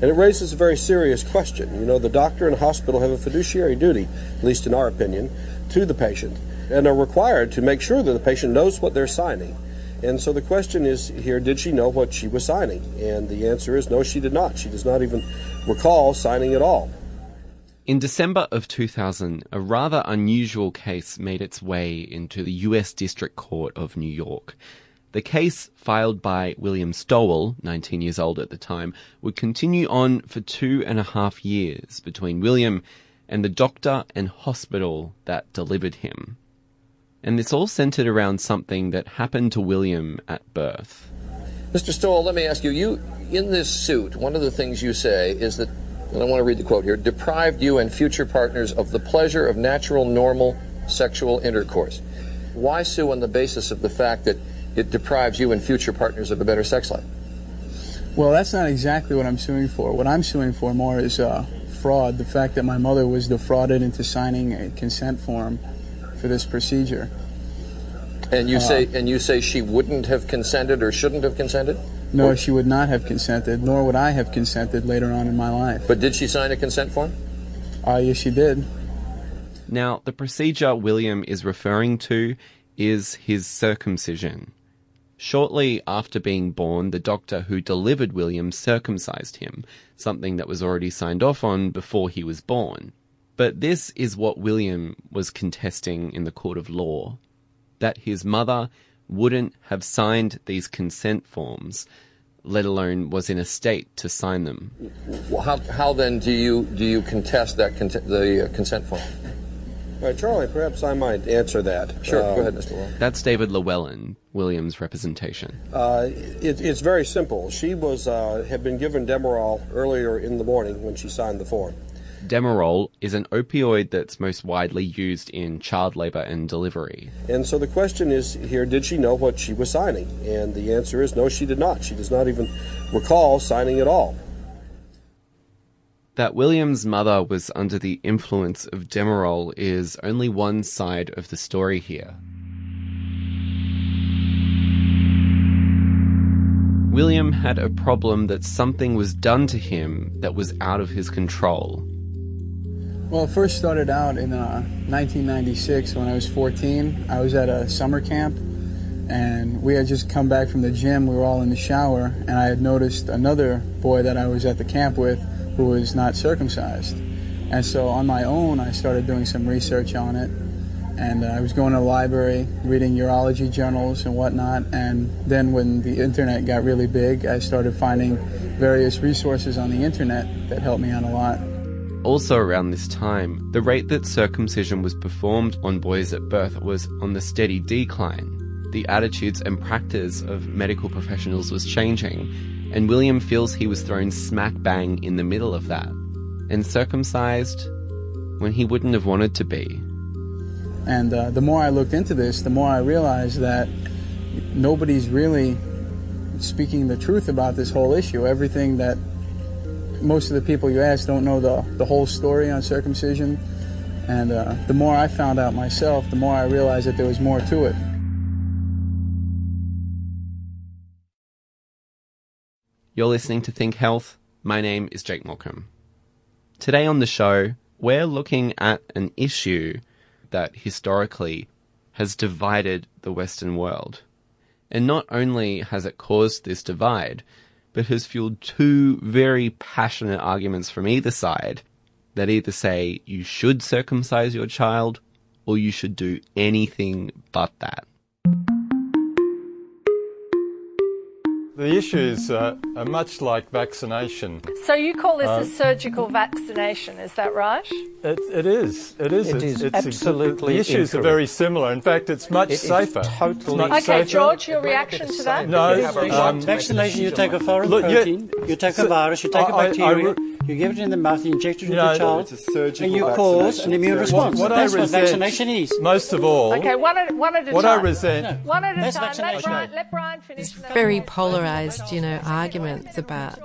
And it raises a very serious question. You know, the doctor and hospital have a fiduciary duty, at least in our opinion, to the patient, and are required to make sure that the patient knows what they're signing. And so the question is here did she know what she was signing? And the answer is no, she did not. She does not even recall signing at all. In December of 2000, a rather unusual case made its way into the US District Court of New York. The case, filed by William Stowell, 19 years old at the time, would continue on for two and a half years between William and the doctor and hospital that delivered him. And this all centered around something that happened to William at birth. Mr. Stowell, let me ask you, you in this suit, one of the things you say is that, and I want to read the quote here, deprived you and future partners of the pleasure of natural, normal sexual intercourse. Why sue on the basis of the fact that it deprives you and future partners of a better sex life? Well, that's not exactly what I'm suing for. What I'm suing for more is uh, fraud. The fact that my mother was defrauded into signing a consent form for this procedure. And you say and you say she wouldn't have consented or shouldn't have consented? No, she would not have consented, nor would I have consented later on in my life. But did she sign a consent form? Uh, yes, she did. Now, the procedure William is referring to is his circumcision. Shortly after being born, the doctor who delivered William circumcised him, something that was already signed off on before he was born. But this is what William was contesting in the court of law that his mother wouldn't have signed these consent forms, let alone was in a state to sign them. How, how then do you do you contest that con- the uh, consent form? All right, Charlie, perhaps I might answer that. Sure, Um, go ahead, Mr. Wall. That's David Llewellyn, William's representation. Uh, it, it's very simple. She was uh, had been given Demerol earlier in the morning when she signed the form. Demerol is an opioid that's most widely used in child labor and delivery. And so the question is here, did she know what she was signing? And the answer is no, she did not. She does not even recall signing at all. That William's mother was under the influence of Demerol is only one side of the story here. William had a problem that something was done to him that was out of his control. Well, it first started out in uh, 1996 when I was 14. I was at a summer camp, and we had just come back from the gym. We were all in the shower, and I had noticed another boy that I was at the camp with who was not circumcised. And so on my own, I started doing some research on it. And uh, I was going to the library, reading urology journals and whatnot. And then when the internet got really big, I started finding various resources on the internet that helped me out a lot. Also, around this time, the rate that circumcision was performed on boys at birth was on the steady decline. The attitudes and practice of medical professionals was changing, and William feels he was thrown smack bang in the middle of that, and circumcised when he wouldn't have wanted to be. And uh, the more I looked into this, the more I realized that nobody's really speaking the truth about this whole issue. Everything that most of the people you ask don't know the, the whole story on circumcision. And uh, the more I found out myself, the more I realized that there was more to it. You're listening to Think Health. My name is Jake Morecambe. Today on the show, we're looking at an issue that historically has divided the Western world. And not only has it caused this divide, but has fueled two very passionate arguments from either side that either say you should circumcise your child or you should do anything but that. The issues uh, are much like vaccination. So you call this a surgical vaccination, is that right? It, it is. It is. It it's, is it's absolutely The issues are very similar. In fact, it's much It is safer. totally- It's much Okay, safer. George, your reaction to that? No, um, vaccination, you take a foreign Look, protein, you take so- a virus, you take a I- I- I bacteria, re- you give it in the mouth, you inject it into You know, the child, it's a surgical and you cause an immune response. what I That's what resent- vaccination is. Most of all, Okay, one at, one at a what I time. resent. One at a That's time. Let vaccination. Brian, let Brian finish. and then very we'll- polarized, you know, arguments about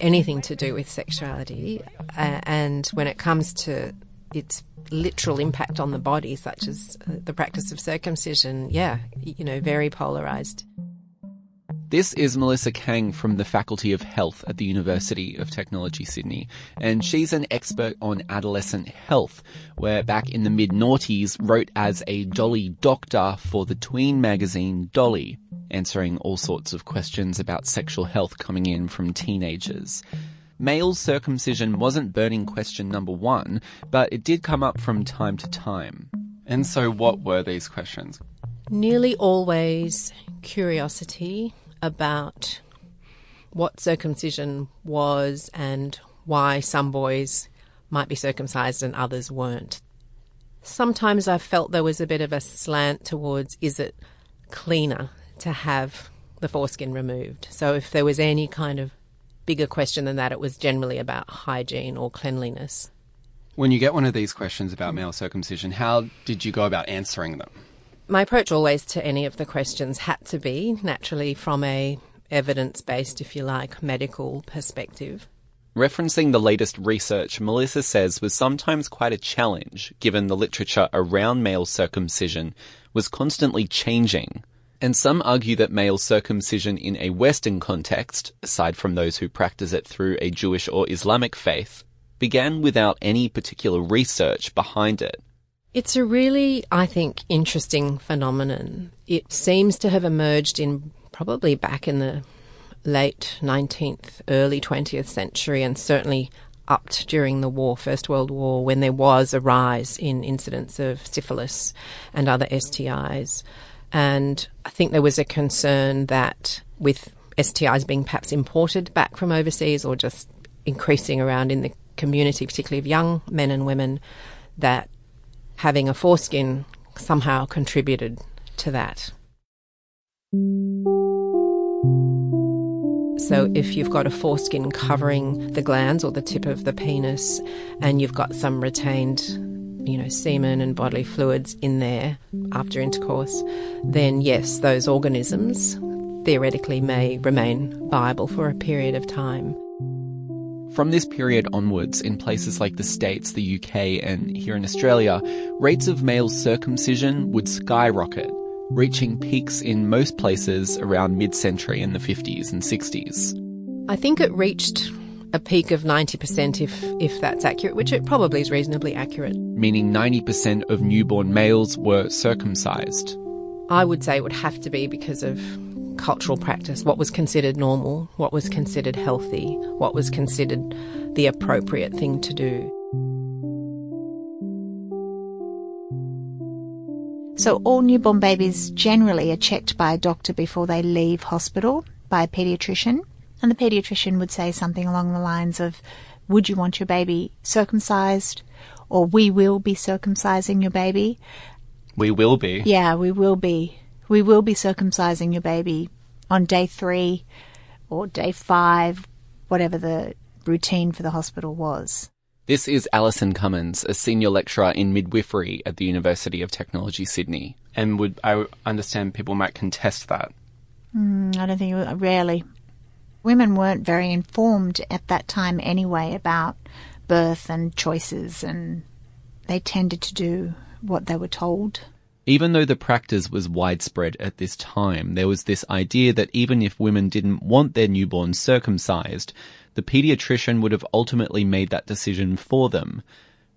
anything to do with sexuality, uh, and when it comes to its literal impact on the body, such as uh, the practice of circumcision, yeah, you know, very polarized. This is Melissa Kang from the Faculty of Health at the University of Technology, Sydney, and she's an expert on adolescent health, where back in the mid noughties wrote as a dolly doctor for the tween magazine Dolly, answering all sorts of questions about sexual health coming in from teenagers. Male circumcision wasn't burning question number one, but it did come up from time to time. And so, what were these questions? Nearly always curiosity about what circumcision was and why some boys might be circumcised and others weren't. Sometimes I felt there was a bit of a slant towards is it cleaner to have the foreskin removed? So if there was any kind of bigger question than that, it was generally about hygiene or cleanliness. When you get one of these questions about male circumcision, how did you go about answering them? My approach always to any of the questions had to be naturally from a evidence based, if you like, medical perspective. Referencing the latest research, Melissa says was sometimes quite a challenge given the literature around male circumcision was constantly changing. And some argue that male circumcision in a Western context, aside from those who practice it through a Jewish or Islamic faith, began without any particular research behind it. It's a really, I think, interesting phenomenon. It seems to have emerged in probably back in the late 19th, early 20th century, and certainly upped during the war, First World War, when there was a rise in incidents of syphilis and other STIs. And I think there was a concern that with STIs being perhaps imported back from overseas or just increasing around in the community, particularly of young men and women, that having a foreskin somehow contributed to that. So, if you've got a foreskin covering the glans or the tip of the penis, and you've got some retained, you know, semen and bodily fluids in there after intercourse, then yes, those organisms theoretically may remain viable for a period of time. From this period onwards, in places like the States, the UK, and here in Australia, rates of male circumcision would skyrocket, reaching peaks in most places around mid century in the 50s and 60s. I think it reached a peak of 90% if, if that's accurate, which it probably is reasonably accurate. Meaning 90% of newborn males were circumcised. I would say it would have to be because of cultural practice, what was considered normal, what was considered healthy, what was considered the appropriate thing to do. So, all newborn babies generally are checked by a doctor before they leave hospital by a paediatrician. And the paediatrician would say something along the lines of, Would you want your baby circumcised? Or we will be circumcising your baby. We will be. Yeah, we will be. We will be circumcising your baby on day three or day five, whatever the routine for the hospital was. This is Allison Cummins, a senior lecturer in midwifery at the University of Technology, Sydney. And would I understand people might contest that? Mm, I don't think it, rarely. Women weren't very informed at that time anyway about birth and choices, and they tended to do what they were told. Even though the practice was widespread at this time, there was this idea that even if women didn't want their newborns circumcised, the paediatrician would have ultimately made that decision for them.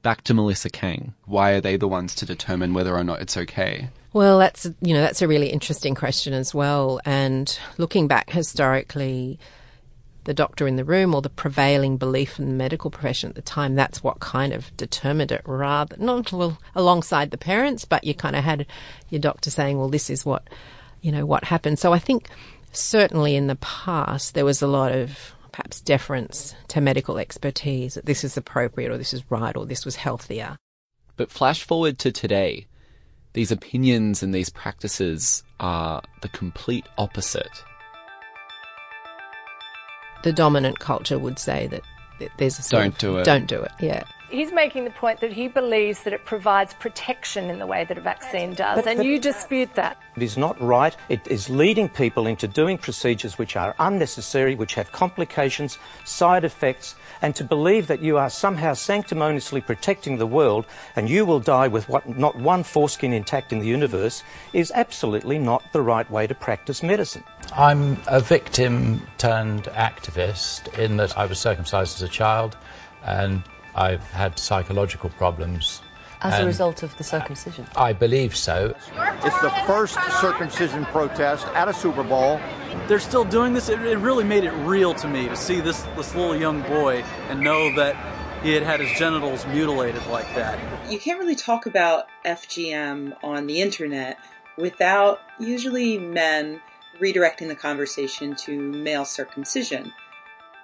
Back to Melissa Kang. Why are they the ones to determine whether or not it's okay? Well, that's you know that's a really interesting question as well. And looking back historically, the doctor in the room or the prevailing belief in the medical profession at the time, that's what kind of determined it rather not well alongside the parents, but you kind of had your doctor saying, well, this is what, you know, what happened. So I think certainly in the past there was a lot of perhaps deference to medical expertise that this is appropriate or this is right or this was healthier. But flash forward to today, these opinions and these practices are the complete opposite the dominant culture would say that there's a don't do it. Don't do it. Yeah. He's making the point that he believes that it provides protection in the way that a vaccine does, But- and but- you dispute that. It is not right. It is leading people into doing procedures which are unnecessary, which have complications, side effects, and to believe that you are somehow sanctimoniously protecting the world and you will die with what, not one foreskin intact in the universe is absolutely not the right way to practice medicine. I'm a victim turned activist in that I was circumcised as a child and I've had psychological problems. As a result of the circumcision. I believe so. It's the first circumcision protest at a Super Bowl. They're still doing this. It, it really made it real to me to see this, this little young boy and know that he had had his genitals mutilated like that. You can't really talk about FGM on the internet without usually men redirecting the conversation to male circumcision.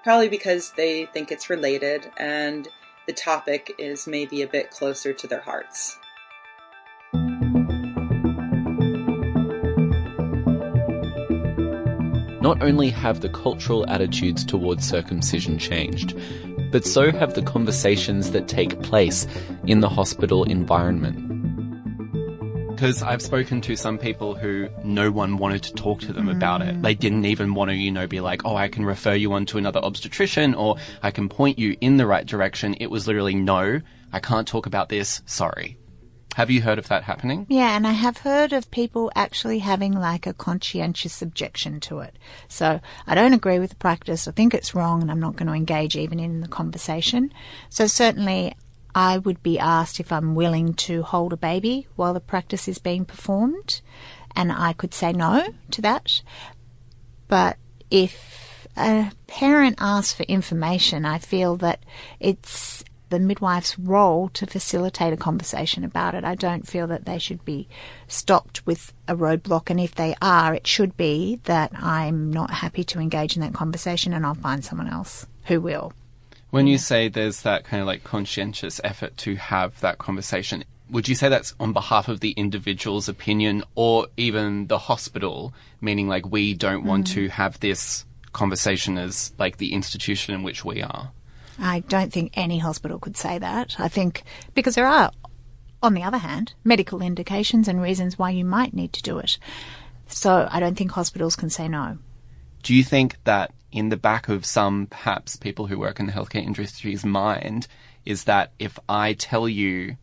Probably because they think it's related and the topic is maybe a bit closer to their hearts. Not only have the cultural attitudes towards circumcision changed, but so have the conversations that take place in the hospital environment. Because I've spoken to some people who no one wanted to talk to them about it. They didn't even want to, you know, be like, oh, I can refer you on to another obstetrician or I can point you in the right direction. It was literally, no, I can't talk about this. Sorry. Have you heard of that happening? Yeah, and I have heard of people actually having like a conscientious objection to it. So I don't agree with the practice. I think it's wrong and I'm not going to engage even in the conversation. So certainly I would be asked if I'm willing to hold a baby while the practice is being performed. And I could say no to that. But if a parent asks for information, I feel that it's the midwife's role to facilitate a conversation about it. I don't feel that they should be stopped with a roadblock, and if they are, it should be that I'm not happy to engage in that conversation and I'll find someone else who will. When you say there's that kind of like conscientious effort to have that conversation, would you say that's on behalf of the individual's opinion or even the hospital, meaning like we don't want Mm. to have this conversation as like the institution in which we are? I don't think any hospital could say that. I think because there are, on the other hand, medical indications and reasons why you might need to do it. So I don't think hospitals can say no. Do you think that in the back of some, perhaps, people who work in the healthcare industry's mind is that if I tell you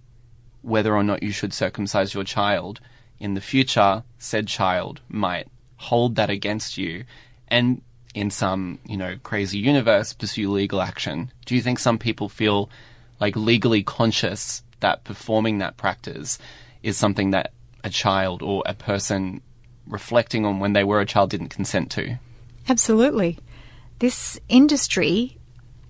whether or not you should circumcise your child, in the future, said child might hold that against you and in some, you know, crazy universe pursue legal action? Do you think some people feel like legally conscious that performing that practice is something that a child or a person reflecting on when they were a child didn't consent to? Absolutely. This industry,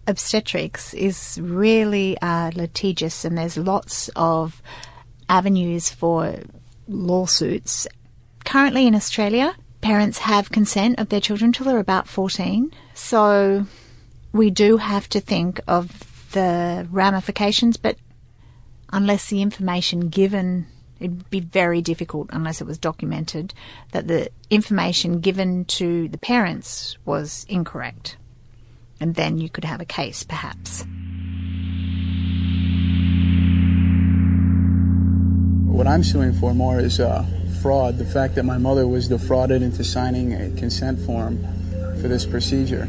obstetrics, is really uh, litigious, and there's lots of avenues for lawsuits. Currently in Australia, parents have consent of their children till they're about 14. So we do have to think of the ramifications, but unless the information given it'd be very difficult unless it was documented that the information given to the parents was incorrect. And then you could have a case, perhaps. What I'm suing for more is uh, fraud. The fact that my mother was defrauded into signing a consent form for this procedure.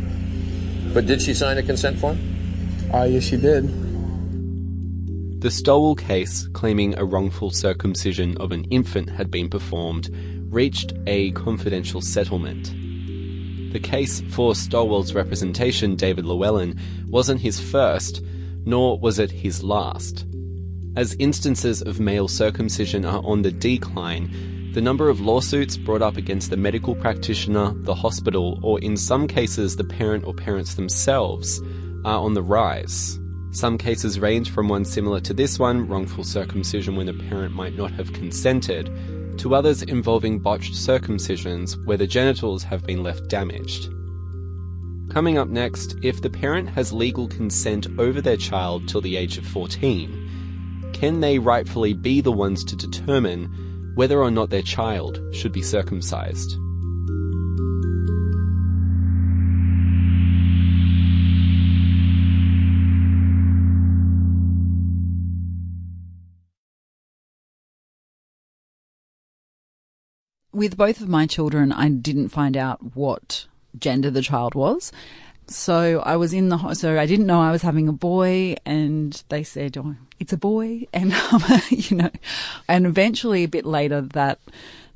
But did she sign a consent form? Uh, yes, she did. The Stowell case, claiming a wrongful circumcision of an infant had been performed, reached a confidential settlement. The case for Stowell's representation, David Llewellyn, wasn't his first, nor was it his last. As instances of male circumcision are on the decline, the number of lawsuits brought up against the medical practitioner, the hospital, or in some cases the parent or parents themselves are on the rise. Some cases range from one similar to this one, wrongful circumcision when a parent might not have consented, to others involving botched circumcisions where the genitals have been left damaged. Coming up next, if the parent has legal consent over their child till the age of 14, can they rightfully be the ones to determine whether or not their child should be circumcised? With both of my children, I didn't find out what gender the child was. So I was in the so I didn't know I was having a boy, and they said, "Oh, it's a boy," and um, you know, and eventually a bit later that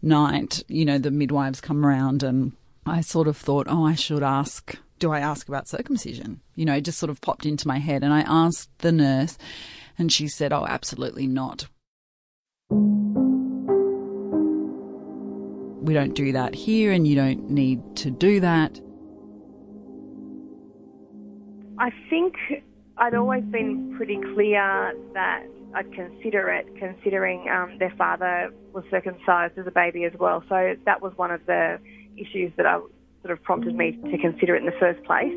night, you know, the midwives come around, and I sort of thought, "Oh, I should ask." Do I ask about circumcision? You know, it just sort of popped into my head, and I asked the nurse, and she said, "Oh, absolutely not." We don't do that here, and you don't need to do that. I think I'd always been pretty clear that I'd consider it, considering um, their father was circumcised as a baby as well. So that was one of the issues that I sort of prompted me to consider it in the first place.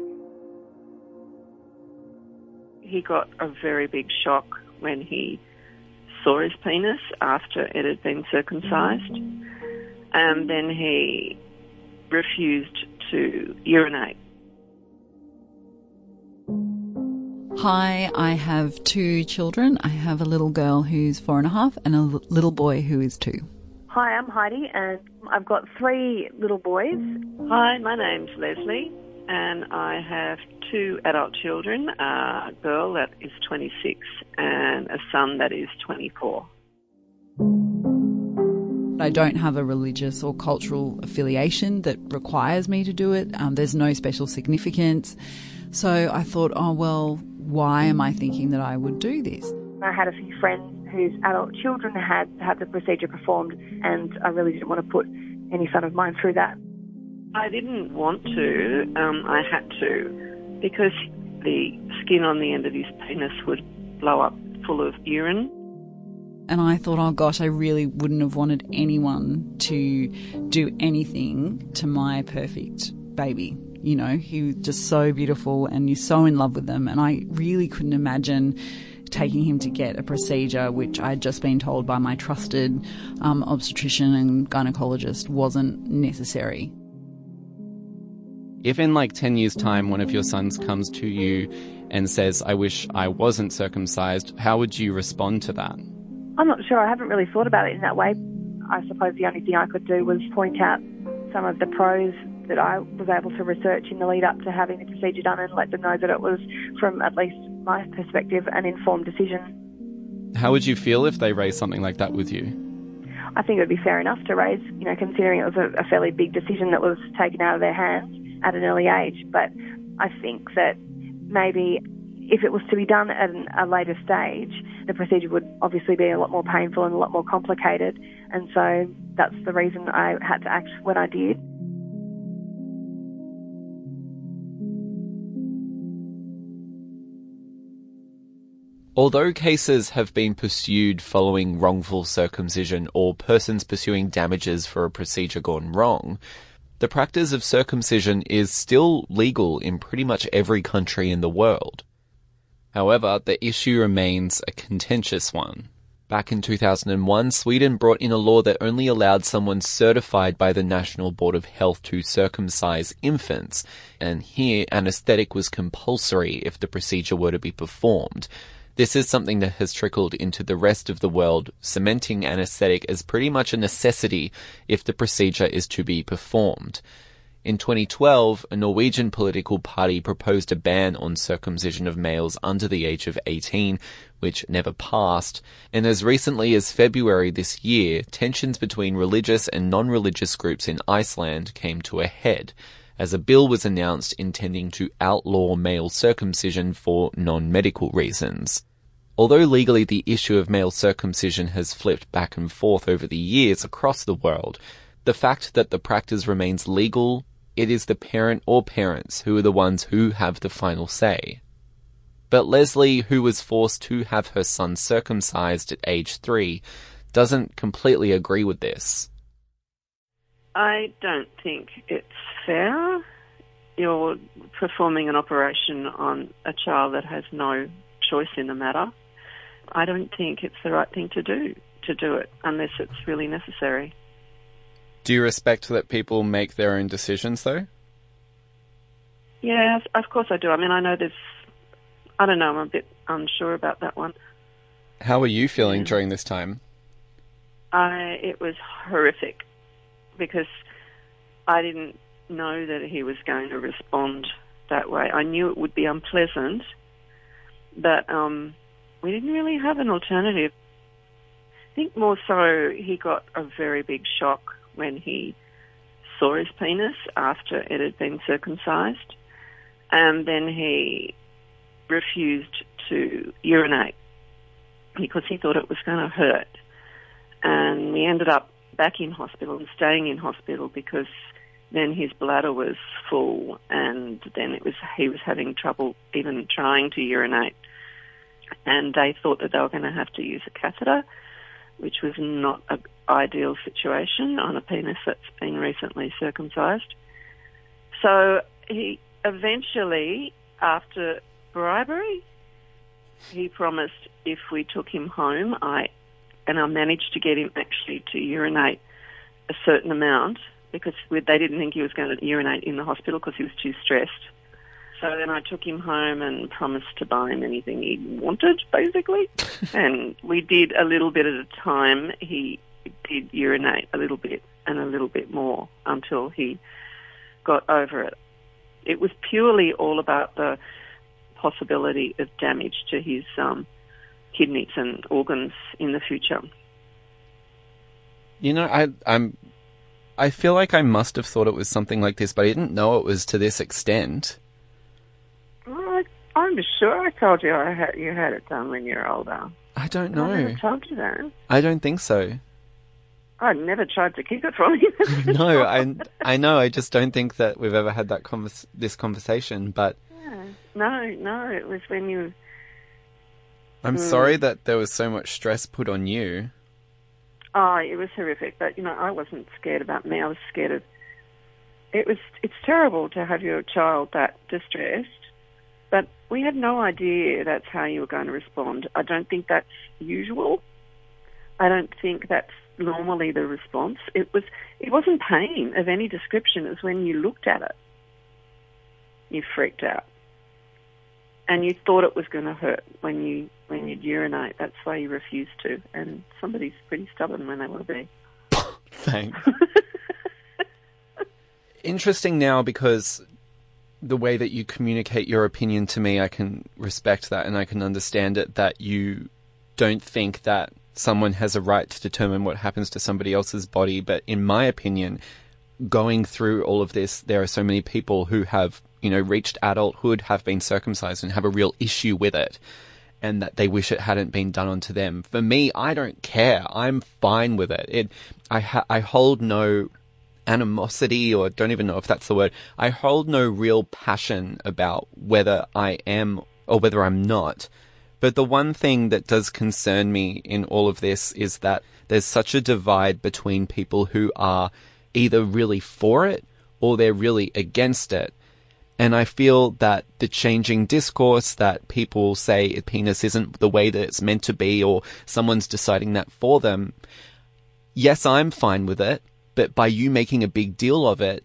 He got a very big shock when he saw his penis after it had been circumcised, and then he refused to urinate. Hi, I have two children. I have a little girl who's four and a little boy who is two. Hi, I'm Heidi, and I've got three little boys. Hi, my name's Lesley, and I have two adult children a girl that is 26 and a son that is 24. I don't have a religious or cultural affiliation that requires me to do it. Um, there's no special significance. So I thought, oh, well, why am I thinking that I would do this? I had a few friends whose adult children had had the procedure performed, and I really didn't want to put any son of mine through that. I didn't want to, um, I had to, because the skin on the end of his penis would blow up full of urine. And I thought, oh gosh, I really wouldn't have wanted anyone to do anything to my perfect baby. You know, he was just so beautiful and you're so in love with them. And I really couldn't imagine taking him to get a procedure which I'd just been told by my trusted um, obstetrician and gynecologist wasn't necessary. If in like 10 years' time one of your sons comes to you and says, I wish I wasn't circumcised, how would you respond to that? I'm not sure. I haven't really thought about it in that way. I suppose the only thing I could do was point out some of the pros that I was able to research in the lead up to having the procedure done and let them know that it was, from at least my perspective, an informed decision. How would you feel if they raised something like that with you? I think it would be fair enough to raise, you know, considering it was a, a fairly big decision that was taken out of their hands at an early age. But I think that maybe if it was to be done at an, a later stage, the procedure would obviously be a lot more painful and a lot more complicated. And so that's the reason I had to act when I did. Although cases have been pursued following wrongful circumcision or persons pursuing damages for a procedure gone wrong, the practice of circumcision is still legal in pretty much every country in the world. However, the issue remains a contentious one. Back in 2001, Sweden brought in a law that only allowed someone certified by the National Board of Health to circumcise infants, and here anesthetic was compulsory if the procedure were to be performed. This is something that has trickled into the rest of the world, cementing anesthetic as pretty much a necessity if the procedure is to be performed. In 2012, a Norwegian political party proposed a ban on circumcision of males under the age of 18, which never passed. And as recently as February this year, tensions between religious and non-religious groups in Iceland came to a head as a bill was announced intending to outlaw male circumcision for non-medical reasons. Although legally the issue of male circumcision has flipped back and forth over the years across the world, the fact that the practice remains legal, it is the parent or parents who are the ones who have the final say. But Lesley, who was forced to have her son circumcised at age three, doesn't completely agree with this. I don't think it's fair. You're performing an operation on a child that has no choice in the matter. I don't think it's the right thing to do to do it unless it's really necessary. Do you respect that people make their own decisions, though? Yeah, of course I do. I mean, I know there's. I don't know. I'm a bit unsure about that one. How are you feeling during this time? I. It was horrific, because I didn't know that he was going to respond that way. I knew it would be unpleasant, but um, we didn't really have an alternative. I think more so he got a very big shock when he saw his penis after it had been circumcised, and then he refused to urinate because he thought it was going to hurt. And we ended up back in hospital and staying in hospital because then his bladder was full and then it was he was having trouble even trying to urinate and they thought that they were going to have to use a catheter which was not an ideal situation on a penis that's been recently circumcised so he eventually after bribery he promised if we took him home i and i managed to get him actually to urinate a certain amount because they didn't think he was going to urinate in the hospital because he was too stressed. So then I took him home and promised to buy him anything he wanted, basically. and we did a little bit at a time. He did urinate a little bit and a little bit more until he got over it. It was purely all about the possibility of damage to his um, kidneys and organs in the future. You know, I I'm I feel like I must have thought it was something like this, but I didn't know it was to this extent. I, I'm sure I told you I had, you had it done when you were older. I don't I know. never told you that. I don't think so. I never tried to keep it from you. no, I I know. I just don't think that we've ever had that convers- this conversation. But Yeah. No, no, it was when you. I'm Mm. sorry that there was so much stress put on you. Oh, it was horrific. But you know, I wasn't scared about me. I was scared of. It was. It's terrible to have your child that distressed, but we had no idea that's how you were going to respond. I don't think that's usual. I don't think that's normally the response. It was. It wasn't pain of any description. It was when you looked at it, you freaked out, and you thought it was going to hurt when you when you'd urinate. That's why you refused to. And somebody's pretty stubborn when they want to be. Thanks. Interesting now because the way that you communicate your opinion to me, I can respect that and I can understand it that you don't think that someone has a right to determine what happens to somebody else's body. But in my opinion, going through all of this, there are so many people who have, you know, reached adulthood, have been circumcised, and have a real issue with it, and that they wish it hadn't been done onto them. For me, I don't care. I'm fine with it. It, I, ha- I hold no animosity, or don't even know if that's the word. I hold no real passion about whether I am or whether I'm not. But the one thing that does concern me in all of this is that there's such a divide between people who are either really for it or they're really against it. And I feel that the changing discourse that people say a penis isn't the way that it's meant to be or someone's deciding that for them. Yes, I'm fine with it, but by you making a big deal of it,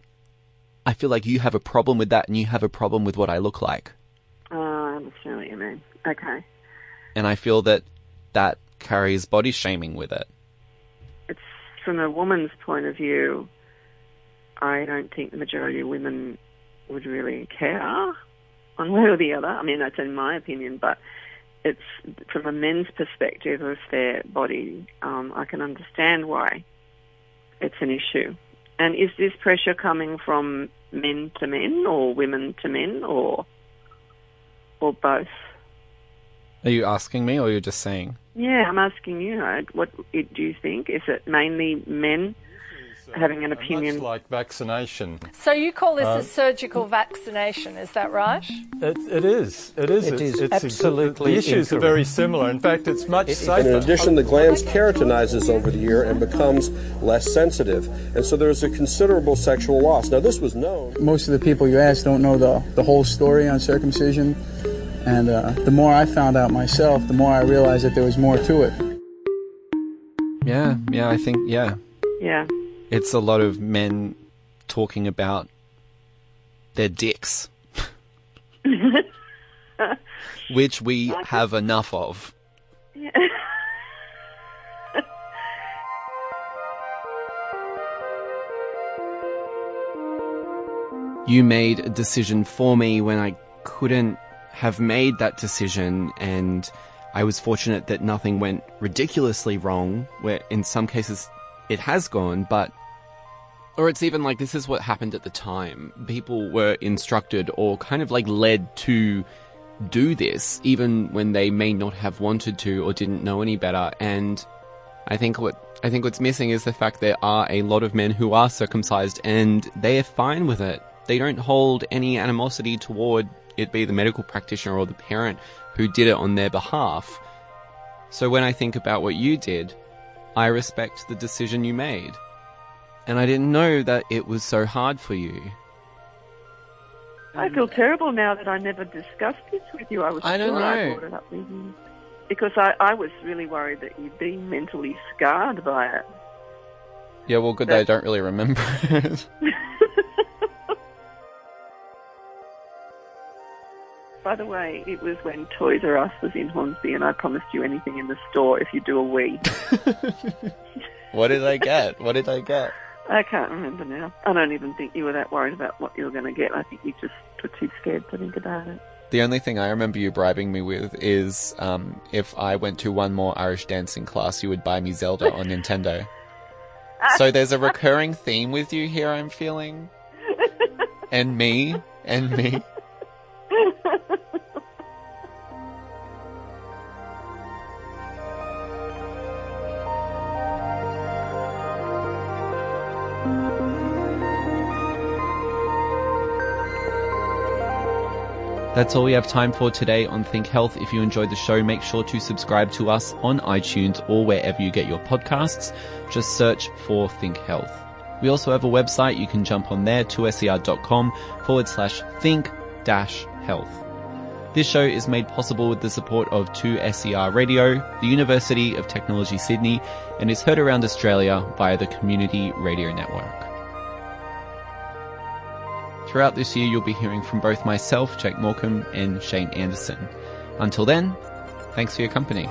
I feel like you have a problem with that and you have a problem with what I look like. Oh, I understand what you mean. Okay. And I feel that that carries body shaming with it. It's from a woman's point of view, I don't think the majority of women would really care one way or the other. I mean, that's in my opinion, but it's from a men's perspective of their body. Um, I can understand why it's an issue. And is this pressure coming from men to men, or women to men, or or both? Are you asking me or you're just saying? Yeah, I'm asking you. What do you think? Is it mainly men having an opinion? Much like vaccination. So you call this Uh, a surgical vaccination, is that right? It, it is. It is. It it's, is it's absolutely The issues are very similar. In fact, it's much safer. In addition, the glans keratinizes over the year and becomes less sensitive. And so there's a considerable sexual loss. Now, this was known. Most of the people you ask don't know the, the whole story on circumcision. And uh, the more I found out myself, the more I realized that there was more to it. Yeah, yeah, I think, yeah. Yeah. It's a lot of men talking about their dicks, which we have enough of. Yeah. you made a decision for me when I couldn't have made that decision and I was fortunate that nothing went ridiculously wrong, where in some cases it has gone, but or it's even like this is what happened at the time. People were instructed or kind of like led to do this, even when they may not have wanted to or didn't know any better. And I think what I think what's missing is the fact there are a lot of men who are circumcised and they are fine with it. They don't hold any animosity toward it be the medical practitioner or the parent who did it on their behalf. So when I think about what you did, I respect the decision you made. And I didn't know that it was so hard for you. I feel terrible now that I never discussed this with you. I was I don't sure I brought it up with you. Because I, I was really worried that you'd be mentally scarred by it. Yeah, well, good that I don't really remember it. By the way, it was when Toys R Us was in Hornsby and I promised you anything in the store if you do a wee. what did I get? What did I get? I can't remember now. I don't even think you were that worried about what you were going to get. I think you just were too scared to think about it. The only thing I remember you bribing me with is um, if I went to one more Irish dancing class, you would buy me Zelda on Nintendo. So there's a recurring theme with you here, I'm feeling. And me, and me. That's all we have time for today on Think Health. If you enjoyed the show, make sure to subscribe to us on iTunes or wherever you get your podcasts. Just search for Think Health. We also have a website. You can jump on there, 2ser.com forward slash think dash health. This show is made possible with the support of 2SER Radio, the University of Technology Sydney, and is heard around Australia via the Community Radio Network. Throughout this year, you'll be hearing from both myself, Jake Morecambe, and Shane Anderson. Until then, thanks for your company.